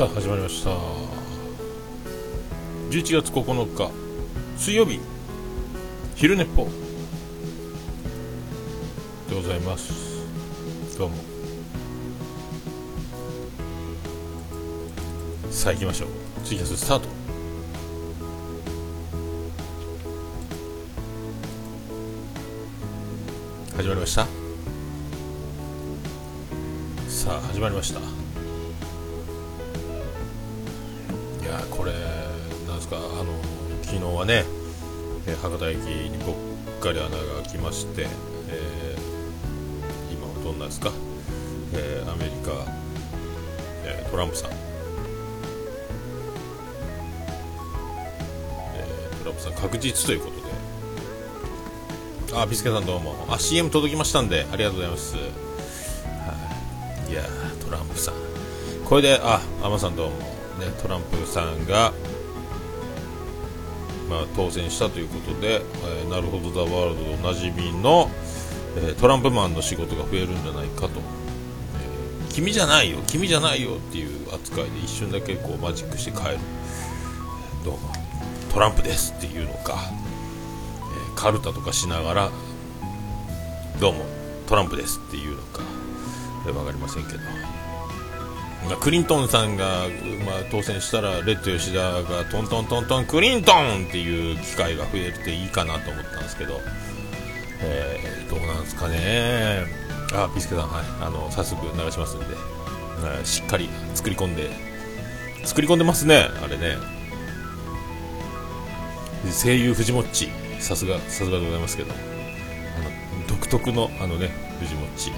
さあ始まりました。11月9日水曜日昼寝っぽ。でございます。どうも。さあ行きましょう。ツイキャススタート。始まりました。さあ始まりました。かあの昨日はね、え博多駅にぽっかり穴が開きまして、えー今はどんなですか、えーアメリカ、えートランプさん、えートランプさん確実ということで。あビスケさんどうも。あ CM 届きましたんでありがとうございます。い。やトランプさん。これであアマさんどうも。ねトランプさんがまあ当選したということで、えーなるほどザワールドでおなじみの、えートランプマンの仕事が増えるんじゃないかと、えー君じゃないよ君じゃないよっていう扱いで一瞬だけこうマジックして帰る。どうもトランプですっていうのか、えーカルタとかしながらどうもトランプですっていうのか分かりませんけど、クリントンさんが、まあ、当選したらレッド吉田がトントントントンクリントンっていう機会が増えていいかなと思ったんですけど、えーどうなんですかね。あビスケさんはい。あの早速流しますんで、はいしっかり作り込んで。作り込んでますねあれね。声優藤もっち。さすがさすがでございますけど。あの独特のあのね藤もっち。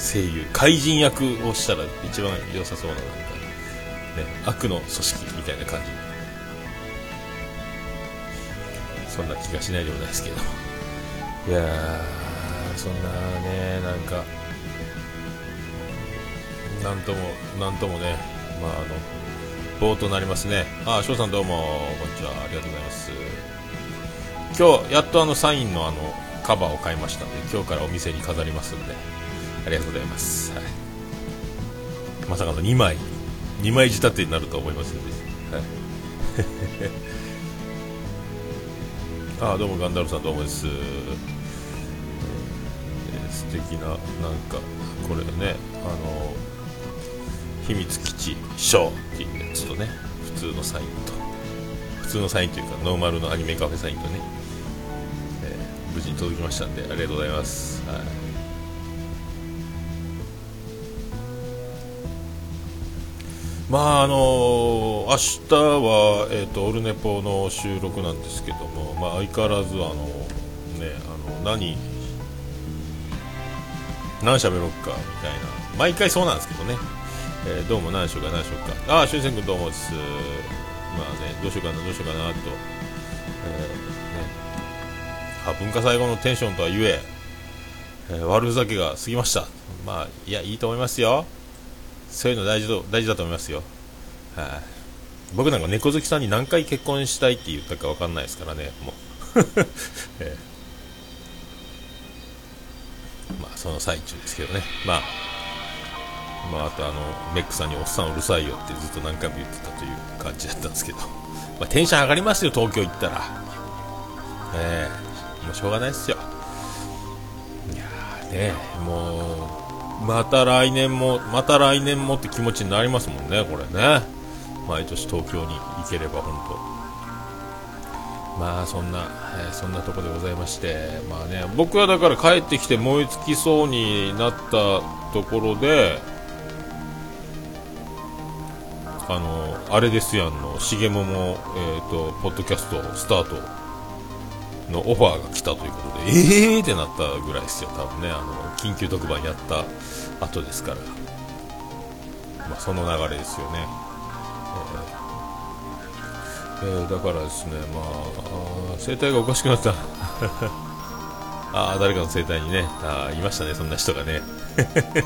声優怪人役をしたら一番良さそうななんか、ね、悪の組織みたいな感じそんな気がしないでもないですけど。いやーそんなねなんかなんともなんともねまああの冒頭になりますね。あ翔さんどうもこんにちは。ありがとうございます。今日やっとあのサインのあのカバーを買いましたので今日からお店に飾りますんで。ありがとうございます、はい、まさかの2枚。2枚仕立てになるとは思いませんでした、はい、あどうもガンダルさんどうもです、えー素敵ななんかこれねあの秘密基地ショーっていうやつとね普通のサインと。普通のサインというかノーマルのアニメカフェサインとね、えー無事に届きましたんでありがとうございます、はい。まああの明日は、えー、とオルネポの収録なんですけども、まあ、相変わらずあの、ね、あの何何喋ろっかみたいな。毎回そうなんですけどね、えーどうも何しようか何しようか。ああしゅんせん君どうもです。まあねどうしようかなどうしようかなと、えーね、あ文化祭後のテンションとはゆええー悪ふざけが過ぎました。まあいやいいと思いますよ。そういうの大事と大事だと思いますよ。はい、僕なんか猫好きさんに何回結婚したいって言ったか分かんないですからねもう、えーまあその最中ですけどね。まあまああとあのメックさんにおっさんうるさいよってずっと何回も言ってたという感じだったんですけど、まあ、テンション上がりますよ東京行ったら。ええ。もうしょうがないですよ。いやねもうまた来年もまた来年もって気持ちになりますもんねこれね。毎年東京に行ければ本当。まあそんな、えーそんなとこでございまして。まあね僕はだから帰ってきて燃え尽きそうになったところであのあれですやんのしげももえっ、とポッドキャストスタートのオファーが来たということで、えーってなったぐらいですよ、多分ね、あの緊急特番やった後ですから、まあ、その流れですよね。えーえーだからですね、まあ、あー声帯がおかしくなった。ああ、誰かの声帯にね、あいましたね、そんな人がね。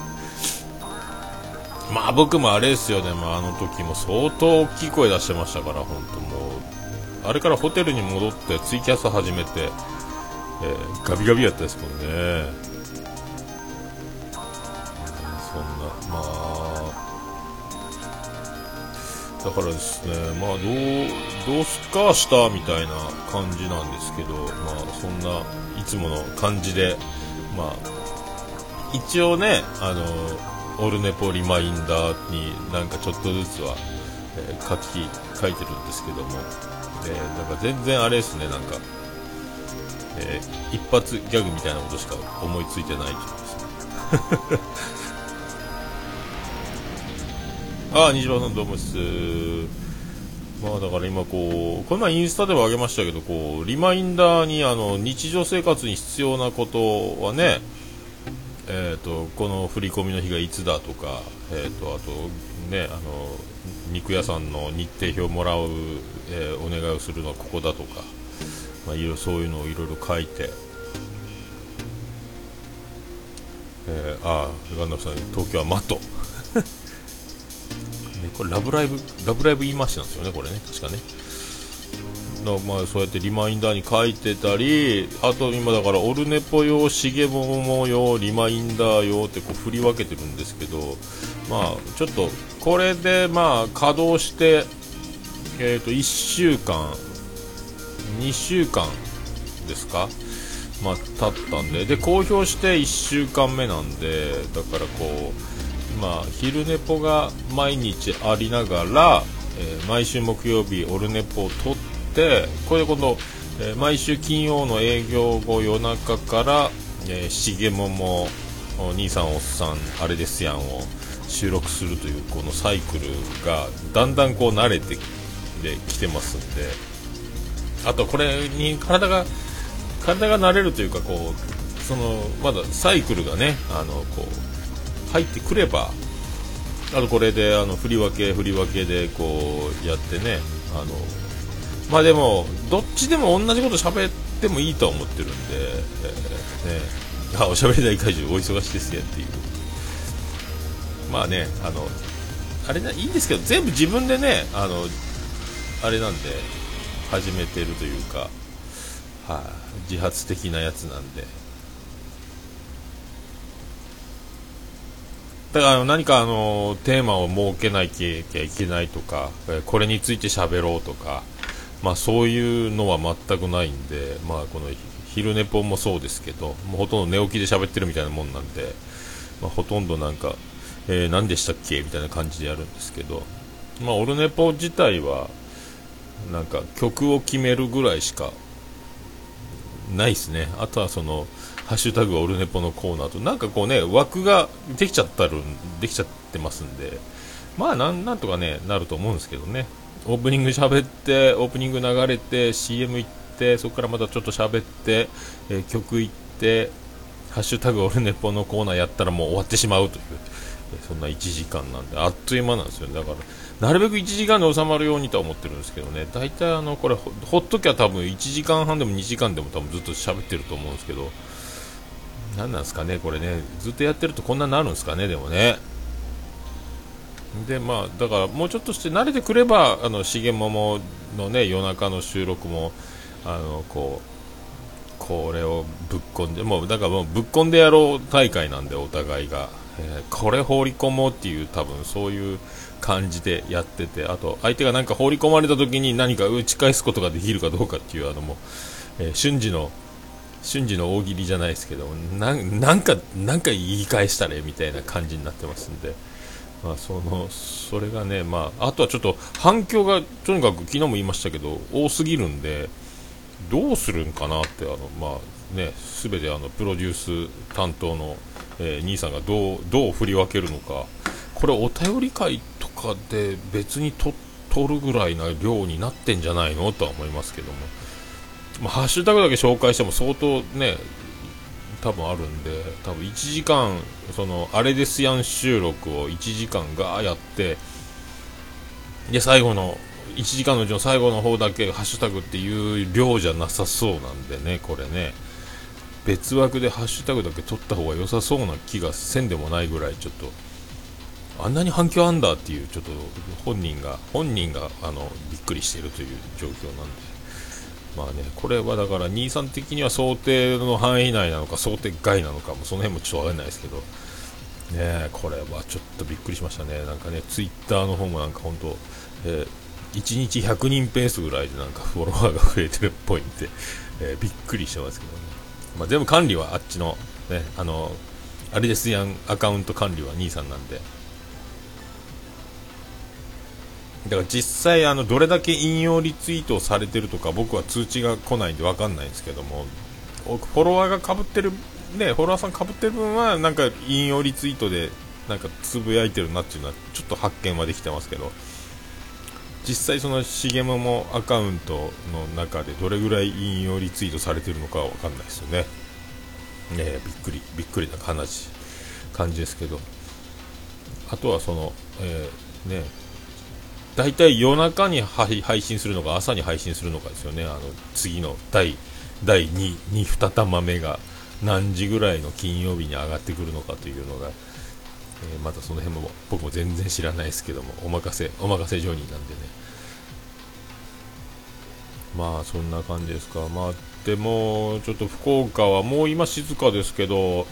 まあ僕もあれですよね、まあ、あの時も相当大きい声出してましたから、本当もう、あれからホテルに戻ってツイキャス始めて、えーガビガビやったですもんね。ねそんな、まあ、だからですね、まあどう、どうすっかしたみたいな感じなんですけど、まあそんないつもの感じで、まあ一応ね、あの、オルネポリマインダーになんかちょっとずつは、えー、書き、書いてるんですけども、えー、なんか全然あれですね、なんか、えー、一発ギャグみたいなことしか思いついてないというですね。ああ、西島さんどうもです。まあだから今こう、この前インスタでもあげましたけど、こう、リマインダーにあの、日常生活に必要なことはね、えーと、この振り込みの日がいつだとか、えーと、あと、ね、あの肉屋さんの日程表をもらう、えー、お願いをするのはここだとか、まあ、いろそういうのをいろいろ書いて、えー、ああ、ガンダムさん、東京はマット。これラブライブ、ラブライブ言い回しなんですよね、これね、確かね。のまあ、そうやってリマインダーに書いてたり、あと今だからオルネポ用、しげもも用、リマインダー用ってこう振り分けてるんですけど、まあ、ちょっとこれでまあ稼働して、えー、と1週間、2週間ですか、まあ、経ったんで。で公表して1週間目なんでだからこうまあ、昼寝ぽが毎日ありながら、えー、毎週木曜日オルネポを撮ってこれで今度、えー、毎週金曜の営業後夜中から「えー、しげもも兄さんおっさんあれですやん」を収録するというこのサイクルがだんだんこう慣れてきてますんであとこれに体が体が慣れるというかこうそのまだサイクルがねあのこう入ってくればあとこれであの振り分け振り分けでこうやってねあのまあでもどっちでも同じこと喋ってもいいとは思ってるんで、えー、ね、あおしゃべり大会場お忙しいですねっていう。まあねあのあれないいんですけど全部自分でねあのあれなんで始めてるというか、はあ、自発的なやつなんで。だから何かあのテーマを設けなきゃいけないとか、これについて喋ろうとか、まあ、そういうのは全くないんで、まあ、この昼寝ぽもそうですけど、もうほとんど寝起きで喋ってるみたいなもんなんで、まあ、ほとんどなんか、えー、何でしたっけ？みたいな感じでやるんですけど、まあ、オルネポ自体は、なんか曲を決めるぐらいしかないですね。あとはその、ハッシュタグオルネポのコーナーと、なんかこうね、枠ができちゃったる、できちゃってますんで、まあなん、なんとかね、なると思うんですけどね。オープニング喋って、オープニング流れて、CM 行って、そこからまたちょっと喋って、えー、曲行って、ハッシュタグオルネポのコーナーやったらもう終わってしまうという、えー、そんな1時間なんで、あっという間なんですよ、だから、なるべく1時間で収まるようにとは思ってるんですけどね、大体あの、これほ、っときゃ多分1時間半でも2時間でも多分ずっと喋ってると思うんですけど、何なんですかね、これね、ずっとやってるとこんなになるんですかね、でもね。で、まあ、だからもうちょっとして慣れてくれば、あの、重桃のね、夜中の収録も、あの、こう、これをぶっ込んで、もう、だからもうぶっ込んでやろう大会なんで、お互いが。えー、これ放り込もうっていう、多分そういう感じでやってて、あと、相手がなんか放り込まれた時に何か打ち返すことができるかどうかっていう、あのもう、えー、瞬時の瞬時の大喜利じゃないですけどなんかなんか言い返したれみたいな感じになってますんで、まあ、そのそれがね、まあ、あとはちょっと反響がとにかく昨日も言いましたけど多すぎるんでどうするんかなってあの、まあね、全てあのプロデュース担当の、えー、兄さんがどうどう振り分けるのかこれお便り会とかで別に取るぐらいな量になってんじゃないのとは思いますけども。まあ、ハッシュタグだけ紹介しても相当ね多分あるんで多分1時間そのあれですやん収録を1時間がやってで最後の1時間のうちの最後の方だけハッシュタグっていう量じゃなさそうなんでねこれね。別枠でハッシュタグだけ取った方が良さそうな気がせんでもないぐらいちょっとあんなに反響あんだっていうちょっと本人が本人があのびっくりしてるという状況なんで。まあね、これはだから、兄さん的には想定の範囲内なのか、想定外なのかも、その辺もちょっとわかんないですけど、ねこれはちょっとびっくりしましたね、なんかね、ツイッターの方もなんか本当、えー、1日100人ペースぐらいでなんかフォロワーが増えてるっぽいんで、えー、びっくりしてますけどね、まあ、全部管理はあっちの、ね、あの、あれですやん、アカウント管理は兄さんなんで、だから実際あのどれだけ引用リツイートされてるとか僕は通知が来ないんで分かんないんですけどもフォロワーがかぶってるねフォロワーさんかぶってる分はなんか引用リツイートでなんかつぶやいてるなっていうのはちょっと発見はできてますけど実際その重桃アカウントの中でどれぐらい引用リツイートされてるのかは分かんないですよね。ねびっくりびっくりな話感じですけど。あとはその、えー、ね大体夜中に配信するのか朝に配信するのかですよね、あの次の第第 2, 2, 2玉目が何時ぐらいの金曜日に上がってくるのかというのが、えー、またその辺も僕も全然知らないですけども、お任せ、お任せジョニーなんでね。まあそんな感じですか、まあ、でもちょっと福岡はもう今静かですけど、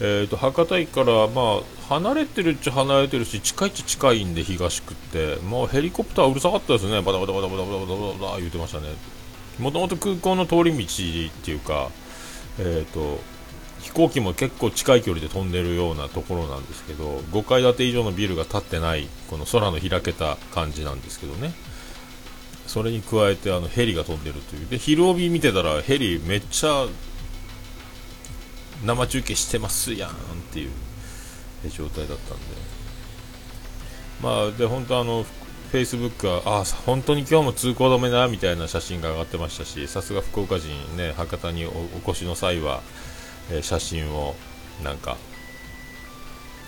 えーと、博多駅から、まあ、離れてるっちゃ離れてるし近いっちゃ近いんで東区って。もうヘリコプターうるさかったですね。バタバタバタバタバタバタバタ言ってましたね。もともと空港の通り道っていうか、えーと、飛行機も結構近い距離で飛んでるようなところなんですけど5階建て以上のビルが建ってないこの空の開けた感じなんですけどね。それに加えてあのヘリが飛んでるという。で昼帯見てたらヘリめっちゃ生中継してますやんっていう状態だったんで。まあで本当あのフェイスブックはあ本当に今日も通行止めだみたいな写真が上がってましたしさすが福岡人ね博多にお越しの際は、えー、写真をなんか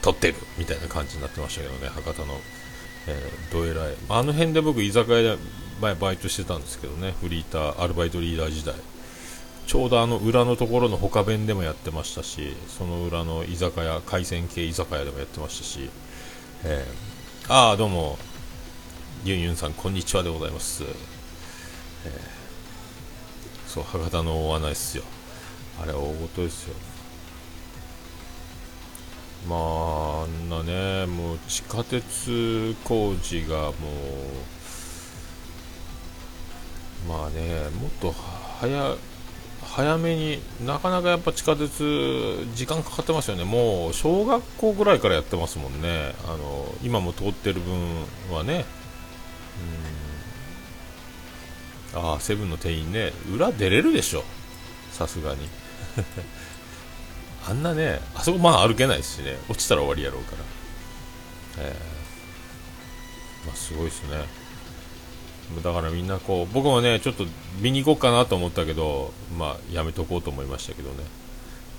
撮ってるみたいな感じになってましたけどね博多の、えー、どえらい。あの辺で僕居酒屋で前バイトしてたんですけどねフリーターアルバイトリーダー時代。ちょうどあの裏のところの他弁でもやってましたしその裏の居酒屋海鮮系居酒屋でもやってましたし、えー、ああどうもユンユンさんこんにちはでございます、えー、そう博多の大穴ですよ。あれ大事ですよ。まああんなねもう地下鉄工事がもうまあねもっと早早めになかなかやっぱ地下鉄時間かかってますよね。もう小学校ぐらいからやってますもんね。あの今も通ってる分はね。うん。ああセブンの店員ね。裏出れるでしょ。さすがに。あんなねあそこまあ歩けないですしね。落ちたら終わりやろうから。えー、まあすごいですね。だからみんなこう僕もねちょっと見に行こうかなと思ったけどまあやめとこうと思いましたけどね、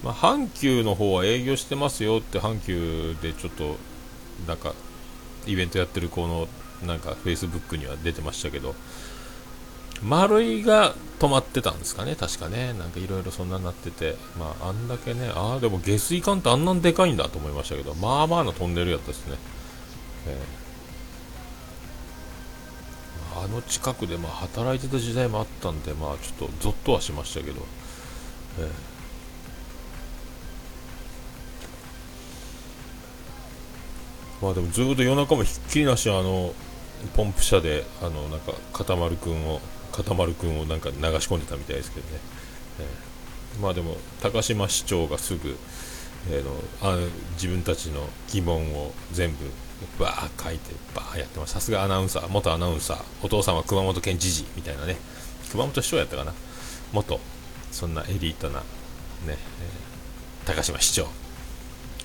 まあ、阪急の方は営業してますよって阪急でちょっとなんかイベントやってる子のなんかフェイスブックには出てましたけど丸いが止まってたんですかね確かね。なんかいろいろそんなになっててまああんだけねああでも下水管ってあんなにでかいんだと思いましたけどまあまあのトンネルやったですね、えーあの近くでまあ働いてた時代もあったんで、まあ、ちょっとゾッとはしましたけど、えー、まあでもずっと夜中もひっきりなしあのポンプ車であのなんか固まるくんを固まるくんをなんか流し込んでたみたいですけどね、えー、まあでも高島市長がすぐ、えー、のあ自分たちの疑問を全部バー書いてバーやってます。さすがアナウンサー元アナウンサーお父さんは熊本県知事みたいなね。熊本市長やったかな。元そんなエリートなね、えー、高島市長。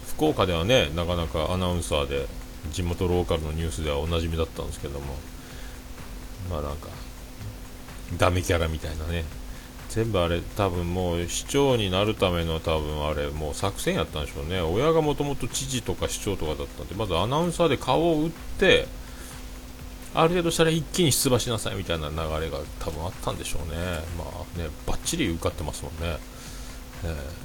福岡ではねなかなかアナウンサーで地元ローカルのニュースではおなじみだったんですけども。まあなんかダメキャラみたいなね。全部あれ多分もう市長になるための多分あれもう作戦やったんでしょうね。親がもともと知事とか市長とかだったんでまずアナウンサーで顔を打ってある程度したら一気に出馬しなさいみたいな流れが多分あったんでしょうね。まあねばっちり受かってますもんね、えー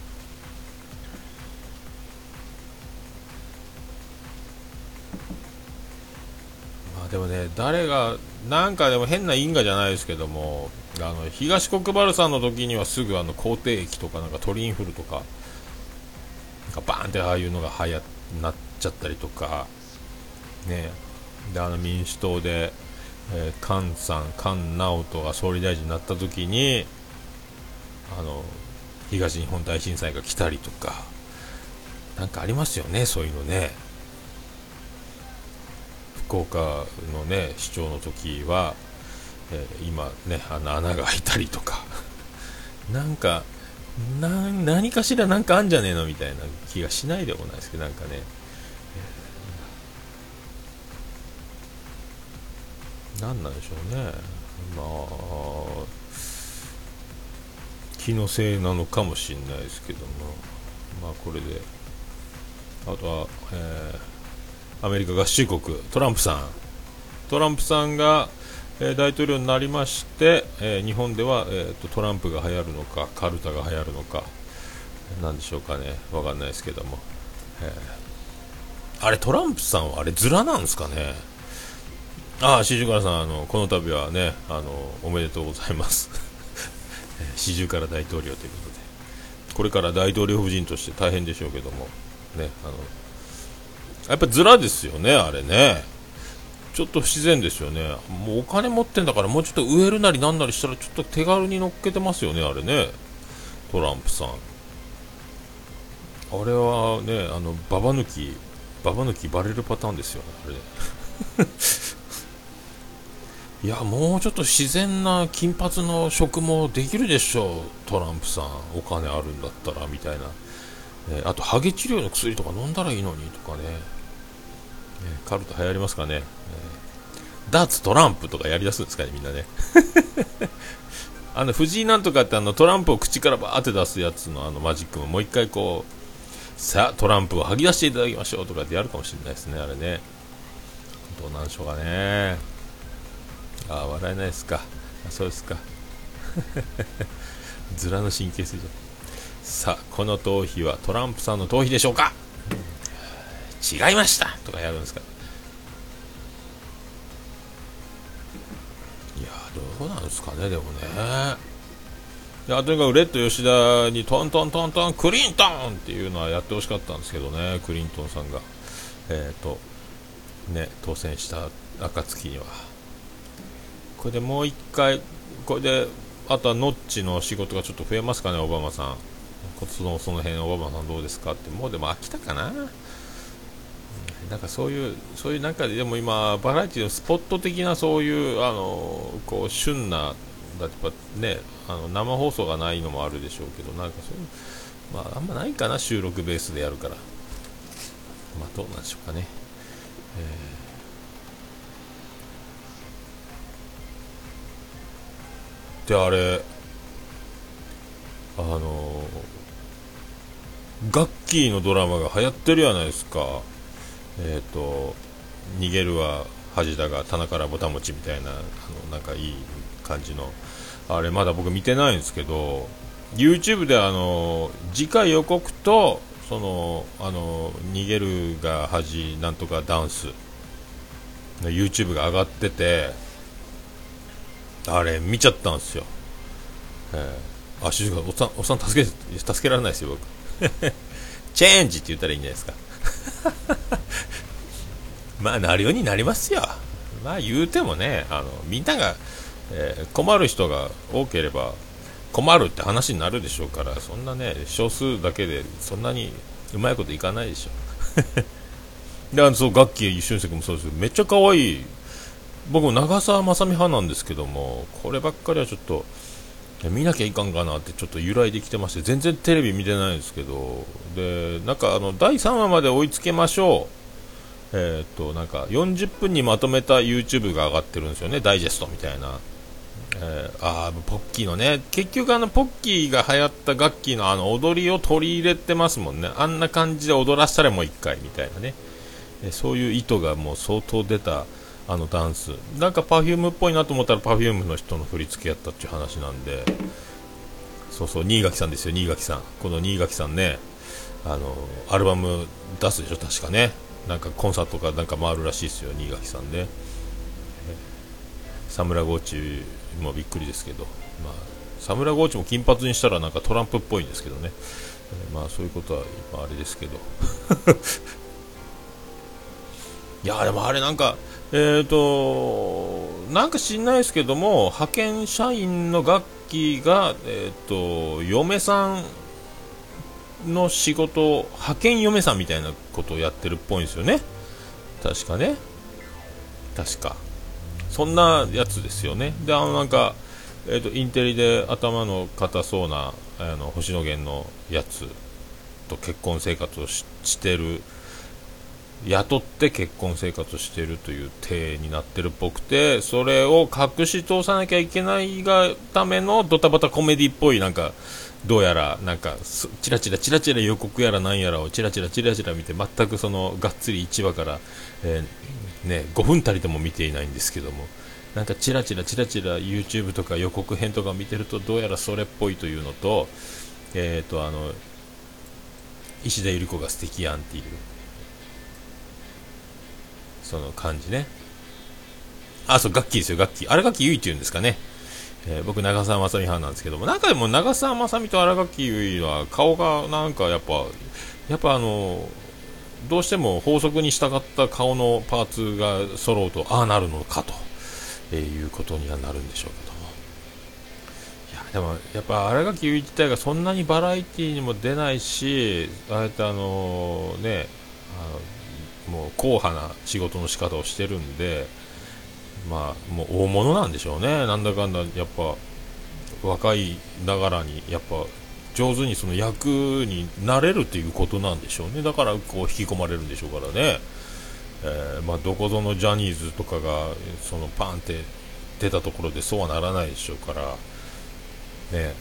でもね、誰が、なんかでも変な因果じゃないですけども、あの東国原さんの時にはすぐあの口蹄疫とかなんか鳥インフルとかなんかバーンってああいうのが流行っなっちゃったりとかね。であの民主党で、えー、菅さん菅直人が総理大臣になった時にあの東日本大震災が来たりとかなんかありますよねそういうのね。福岡のね市長の時は、えー、今ねあの穴が開いたりとか。なんか何かしらなんかあんじゃねえの？みたいな気がしないでもないですけどなんかね、えー、何なんでしょうね。まあ気のせいなのかもしれないですけども。まあこれで。あとは、えー、アメリカ合衆国トランプさん。トランプさんがえ大統領になりまして、え日本では、えーと、トランプが流行るのか、カルタが流行るのか、なんでしょうかね、わかんないですけども、えー、あれ、トランプさんはあれ、ズラなんですかね、ああ、四十からさん、あのこの度はねあの、おめでとうございます、四十から大統領ということで、これから大統領夫人として大変でしょうけども、ね、あのやっぱズラですよね、あれね。ちょっと不自然ですよね、もうお金持ってんだから、もうちょっと植えるなりなんなりしたら、ちょっと手軽に乗っけてますよね、あれね、トランプさん。あれはね、あのババ抜き、ババ抜きバレるパターンですよね、あれ。いや、もうちょっと自然な金髪の職もできるでしょう、トランプさん、お金あるんだったらみたいな、えあと、ハゲ治療の薬とか飲んだらいいのにとかね、カルト流行りますかね、ダーツトランプとかやりだすんですかね、みんなね。あの藤井なんとかってあのトランプを口からバーって出すやつのあのマジックももう一回こう、さあトランプを吐き出していただきましょうとかってやるかもしれないですね、あれね。どうなんでしょうかね。ああ、笑えないですか。あそうですか。ズラの神経衰弱。さあ、この頭皮はトランプさんの頭皮でしょうか違いました。とかやるんですか。いやどうなんですかねでもね。いやとにかくレッド吉田にトントントントンクリントンっていうのはやってほしかったんですけどねクリントンさんが。えっ、ー、とね当選した暁には。これでもう一回これであとはノッチの仕事がちょっと増えますかねオバマさん。そのその辺オバマさんどうですかって。もうでも飽きたかな。なんかそういうそういう中ででも今バラエティのスポット的なそういうあのこう旬なだっぱねあの生放送がないのもあるでしょうけどなんかそういうまああんまないかな収録ベースでやるから。まあどうなんでしょうかね、えー、であれあのガッキーのドラマが流行ってるやないですか。えっ、ー、と逃げるは恥だが棚からぼたもちみたいなあのなんかいい感じのあれまだ僕見てないんですけど YouTube であの次回予告とそのあの逃げるが恥なんとかダンスの YouTube が上がっててあれ見ちゃったんですよ、えー、あ主人公おっさんおっさん助け助けられないですよ僕。チェンジって言ったらいいんじゃないですか。まあなるようになりますよ。まあ言うてもねあのみんなが、えー、困る人が多ければ困るって話になるでしょうからそんなね少数だけでそんなにうまいこといかないでしょ であのそう楽器俊介もそうですけどめっちゃ可愛い僕も長澤まさみ派なんですけどもこればっかりはちょっと見なきゃいかんかなってちょっと由来できてまして全然テレビ見てないんですけどでなんかあの第3話まで追いつけましょう。えー、っとなんか40分にまとめた YouTube が上がってるんですよね、ダイジェストみたいな。えー、あポッキーのね、結局あのポッキーが流行った楽器のあの踊りを取り入れてますもんね、あんな感じで踊らせたらもう1回みたいなね、え、そういう意図がもう相当出たあのダンス、なんか Perfume っぽいなと思ったら Perfume の人の振り付けやったっていう話なんで、そうそう、新垣さんですよ、新垣さん、この新垣さんね、あのアルバム出すでしょ、確かね。なんかコンサートかなんか回るらしいですよ、新垣さんね。サムラゴーチもびっくりですけど、まあ、サムラゴーチも金髪にしたらなんかトランプっぽいんですけどね、えー、まあそういうことは今あれですけど。いやでもあれなんかえっ、ー、となんか知んないですけども派遣社員の楽器がえっ、ー、と嫁さんの仕事派遣嫁さんみたいなことをやってるっぽいんですよね。確かね。確か。そんなやつですよね。であのなんかえーと、インテリで頭の硬そうなあの星野源のやつと結婚生活をしてる。雇って結婚生活をしてるという体になってるっぽくてそれを隠し通さなきゃいけないがためのドタバタコメディっぽいなんかどうやらなんかチラチラチラチラ予告やらなんやらをチラチラチラチラ見て全くそのがっつり1話から、えー、ね、5分たりとも見ていないんですけどもなんかチラチラチラチラ YouTube とか予告編とか見てるとどうやらそれっぽいというのと,、えーと、あの石田ゆり子が素敵やんっていうその感じね。あそう楽器ですよ楽器荒垣結衣っていうんですかね、えー、僕長澤まさみ派なんですけども中でも長澤まさみと荒垣結衣は顔がなんかやっぱやっぱあのどうしても法則に従った顔のパーツが揃うとああなるのかとえー、いうことにはなるんでしょうけどもいやでもやっぱ新垣結衣自体がそんなにバラエティーにも出ないしああやってあの、ねあのもう硬派な仕事の仕方をしてるんでまあもう大物なんでしょうね。なんだかんだやっぱ若いながらにやっぱ上手にその役になれるっていうことなんでしょうね。だからこう引き込まれるんでしょうからね。えー、まあ、どこぞのジャニーズとかがそのパンって出たところでそうはならないでしょうから。ね。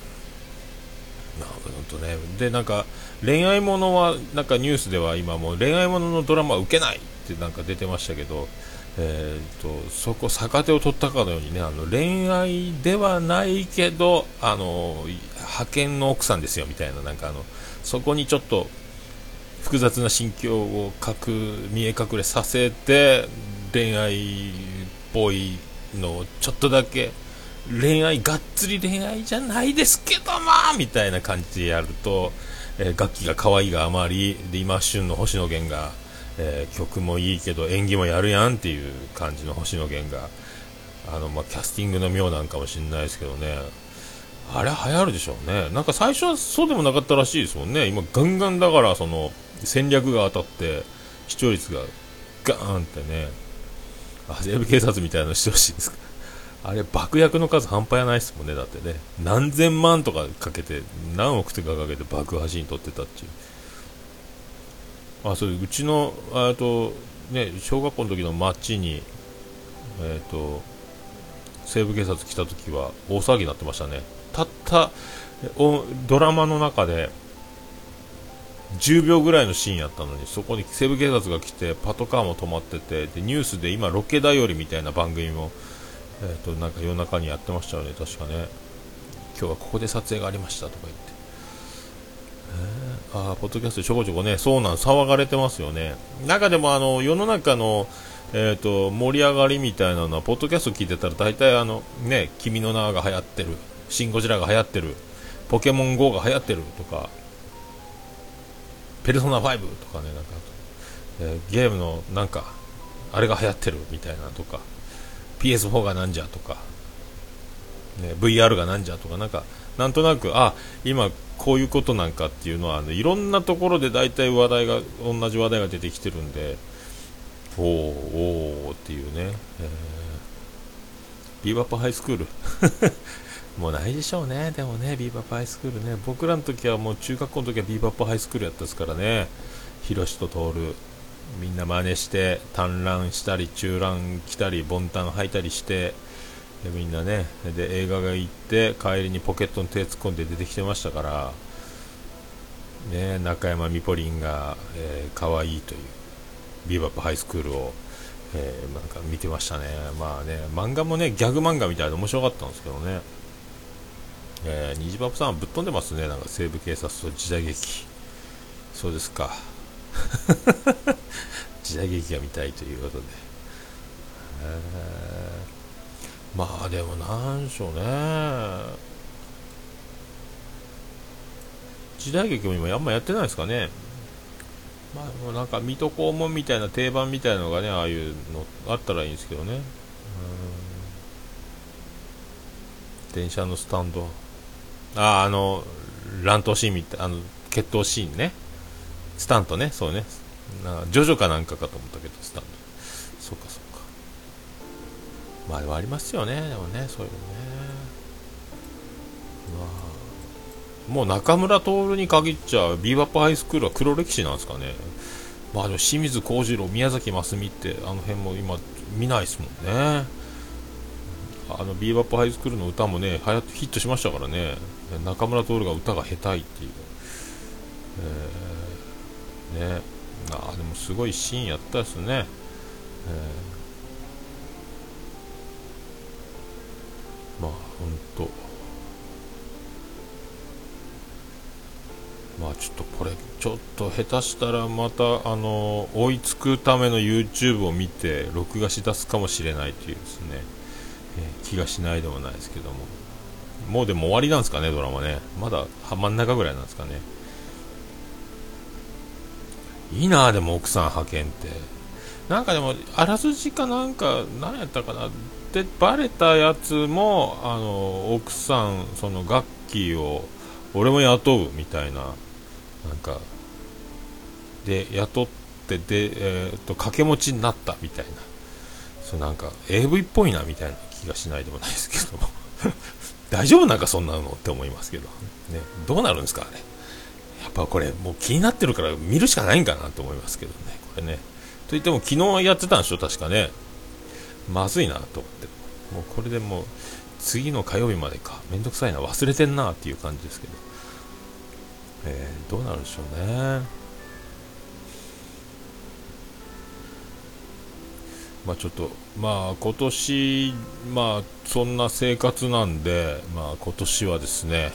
なるほどね。でなんか恋愛ものはなんかニュースでは今もう恋愛もののドラマは受けないってなんか出てましたけど、えーと、そこ逆手を取ったかのようにねあの恋愛ではないけどあの派遣の奥さんですよみたいななんかあのそこにちょっと複雑な心境を隠見え隠れさせて恋愛っぽいのをちょっとだけ恋愛がっつり恋愛じゃないですけどもみたいな感じでやると、えー、楽器が可愛いがあまりで今旬の星野源が、えー、曲もいいけど演技もやるやんっていう感じの星野源があの、まあ、キャスティングの妙なんかもしれないですけどね。あれ流行るでしょうね。なんか最初はそうでもなかったらしいですもんね。今ガンガンだからその戦略が当たって視聴率がガーンってね。あ西部警察みたいなのしてほしいですか。あれ爆薬の数半端やないですもんねだってね。何千万とかかけて何億とかかけて爆破シーン撮ってたっていう。あそううちのあとね小学校の時の街にえ、ー、と西部警察来た時は大騒ぎになってましたね。たったおドラマの中で10秒ぐらいのシーンやったのにそこに西部警察が来てパトカーも止まっててでニュースで今ロケだよりみたいな番組も、えーと、なんか夜中にやってましたよね確かね。今日はここで撮影がありましたとか言って、あポッドキャストちょこちょこねそうなん騒がれてますよね。中でもあの世の中のえーと、盛り上がりみたいなのはポッドキャスト聞いてたら大体あのね君の名が流行ってるシン・ゴジラが流行ってるポケモン GO が流行ってるとかペルソナ5とかね、なんか、えー、ゲームのなんか、あれが流行ってるみたいなとか、PS4 がなんじゃとか、ね、VR がなんじゃとか、なんか、なんとなく、あ、今こういうことなんかっていうのは、あのいろんなところで大体話題が、同じ話題が出てきてるんで、おー、おーっていうね、えー、ビーバップハイスクール。もうないでしょうね、でもね、ビーバップハイスクールね、僕らの時はもう中学校の時はビーバップハイスクールやったですからね、ヒロシと徹、みんな真似して、単乱したり、中乱来たり、ボンタン履いたりして、でみんなね、で映画が行って、帰りにポケットに手突っ込んで出てきてましたから、ね、中山みぽりんが、えー、可愛いという、ビーバップハイスクールを、えー、なんか見てましたね、まあね、漫画もね、ギャグ漫画みたいで面白かったんですけどね。えー、虹パパさんぶっ飛んでますね、なんか西部警察と時代劇。そうですか。時代劇が見たいということで。えー、まあでもなんでしょうね。時代劇も今あんまやってないですかね。まあ、なんか水戸黄門みたいな定番みたいなのがねああいうのあったらいいんですけどね。電車のスタンド。あああの乱闘シーンみたいあの決闘シーンね。スタントねそうね。なジョジョかなんかかと思ったけどスタント。まあでもありますよね。でもねそういうのね。もう中村徹に限っちゃビーバップハイスクールは黒歴史なんですかね。まあでも清水幸次郎宮崎真澄ってあの辺も今見ないですもんね。あのビーバップハイスクールの歌もねはやヒットしましたからね。中村徹が歌が下手いっていう、えー、ね。あでもすごいシーンやったですね、えー、まあ本当まあちょっとこれちょっと下手したらまたあの追いつくための YouTube を見て録画し出すかもしれないというですね、えー、気がしないでもないですけども。もうでも終わりなんですかねドラマね。まだ真ん中ぐらいなんですかね。いいなでも奥さん派遣って。なんかでもあらすじかなんか何やったかな。ってバレたやつもあの奥さんその楽器を俺も雇うみたいななんかで雇ってで、えー、っと掛け持ちになったみたいな。そうなんか AV っぽいなみたいな気がしないでもないですけども。大丈夫なんかそんなのって思いますけど、ね、どうなるんですかあれやっぱこれもう気になってるから見るしかないんかなと思いますけどね。これね。といっても昨日やってたんでしょ確かね。まずいなと思って。もうこれでもう次の火曜日までか。めんどくさいな。忘れてんなっていう感じですけど。えー、どうなるんでしょうね。まあちょっとまあ今年まあそんな生活なんでまあ今年はですね、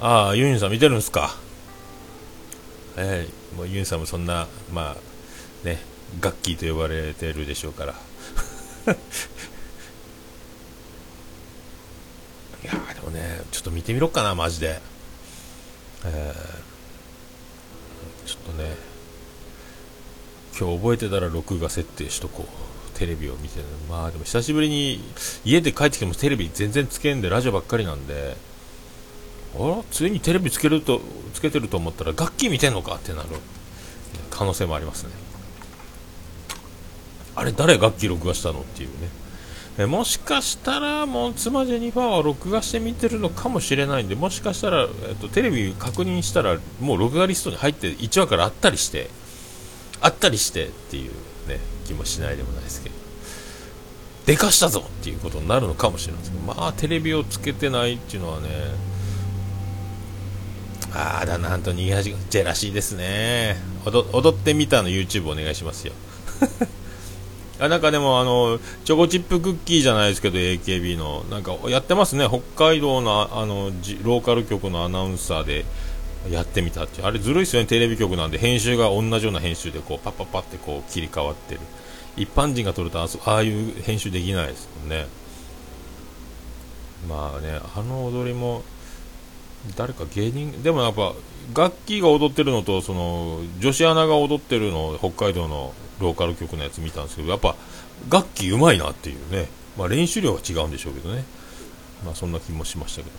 えー、ああユンさん見てるんですか？えー、もうユンさんもそんなまあねガッキーと呼ばれてるでしょうから。いやでもねちょっと見てみろっかなマジで。えー、ちょっとね今日覚えてたら録画設定しとこう。テレビを見てるまあでも久しぶりに家で帰ってきてもテレビ全然つけんでラジオばっかりなんで。あらついにテレビつけるとつけてると思ったら楽器見てんのかってなる。可能性もありますね。あれ誰楽器録画したのっていうね。えもしかしたらもう妻ジェニファーは録画して見てるのかもしれないんでもしかしたら、えっと、テレビ確認したらもう録画リストに入って1話からあったりしてあったりしてっていうね気もしないでもないですけど。でかしたぞっていうことになるのかもしれないですけどまあテレビをつけてないっていうのはねああだなんと逃げ恥ジェラシーですね。踊ってみたの YouTube お願いしますよ。あなんかでもあのチョコチップクッキーじゃないですけど AKB の。なんかやってますね。北海道のあのローカル局のアナウンサーでやってみたってあれずるいっすよね。テレビ局なんで。編集が同じような編集でこうパッパッパってこう切り替わってる。一般人が撮るとああいう編集できないですもんね。まあねあの踊りも誰か芸人でもやっぱ楽器が踊ってるのとその女子アナが踊ってるの北海道のローカル局のやつ見たんですけどやっぱ楽器うまいなっていうね、まあ、練習量は違うんでしょうけどね。まあそんな気もしましたけど。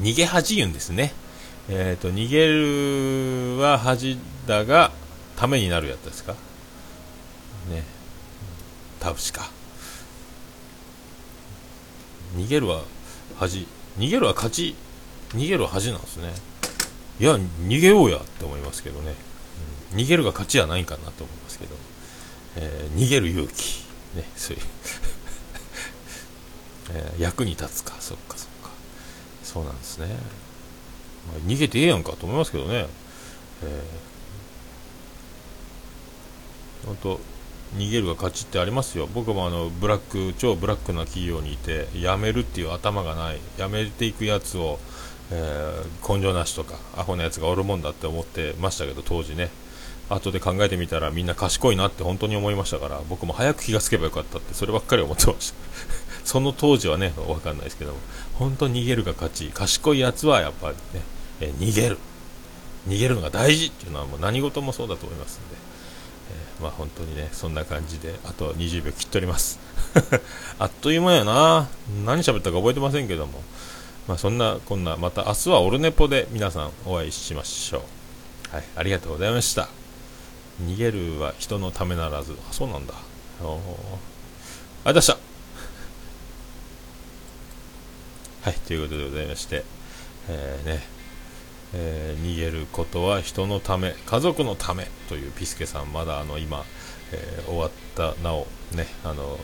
逃げ恥言うんですね。えっ、ー、と逃げるは恥だがためになるやつですか？ね。タブシか。逃げるは恥。逃げるは勝ち。逃げるは恥なんですね。いや逃げようやって思いますけどね。逃げるが勝ちじゃないかなと思いますけど、えー、逃げる勇気、ね、そういう。えー、役に立つか、そっかそっか、そうなんですね、まあ、逃げてええやんかと思いますけどね、えー、本当、逃げるが勝ちってありますよ、僕もあのブラック超ブラックな企業にいて、辞めるっていう頭がない、辞めていくやつを、えー、根性なしとか、アホなやつがおるもんだって思ってましたけど、当時ね。後で考えてみたらみんな賢いなって本当に思いましたから僕も早く気がつけばよかったってそればっかり思ってました。その当時はね分かんないですけども本当に逃げるが勝ち賢いやつはやっぱりね、え逃げる。逃げるのが大事っていうのはもう何事もそうだと思いますんで、えー、まあ本当にねそんな感じであと20秒切っております。あっという間やな。何喋ったか覚えてませんけども。まあそんなこんなまた明日はオルネポで皆さんお会いしましょう。はいありがとうございました。逃げるは人のためならず。あそうなんだ。ありがとうした。はいということでございましてえー、ね。えー、逃げることは人のため家族のためというピスケさんまだあの今、えー、終わったなおねあの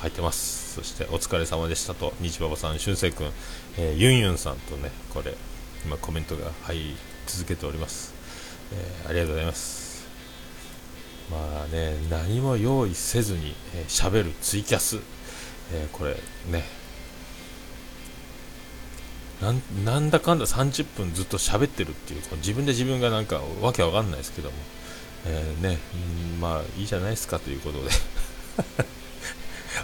入ってます。そしてお疲れ様でしたと日馬場さん俊く君、えー、ユンユンさんとねこれ今コメントが入り続けております、えー、ありがとうございます。まあね何も用意せずに喋、えー、るツイキャス、えー、これね。なんだかんだ30分ずっと喋ってるっていう自分で自分がなんかわけわかんないですけども、えー、ね、まあいいじゃないですかということで。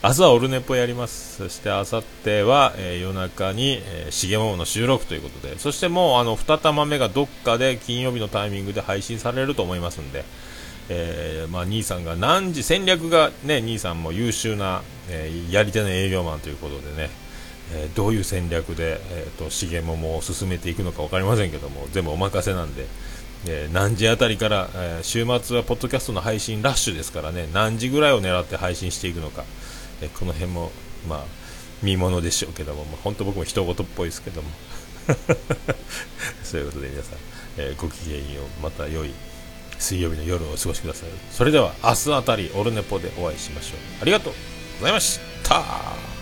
明日はオルネポやります。そしてあさっては、えー、夜中に、えー、重桃の収録ということで。そしてもうあの2玉目がどっかで金曜日のタイミングで配信されると思いますんで、えー、まあ、兄さんが何時戦略がね兄さんも優秀な、えやり手の営業マンということでねえー、どういう戦略で、えーと、重桃を進めていくのか分かりませんけども全部お任せなんで、えー、何時あたりから、え週末はポッドキャストの配信ラッシュですからね何時ぐらいを狙って配信していくのか、えこの辺もまあ見ものでしょうけども、まあ、本当僕も人事っぽいですけども。そういうことで皆さん、えごきげんようまた良い水曜日の夜をお過ごしください。それでは明日あたりオルネポでお会いしましょう。ありがとうございました。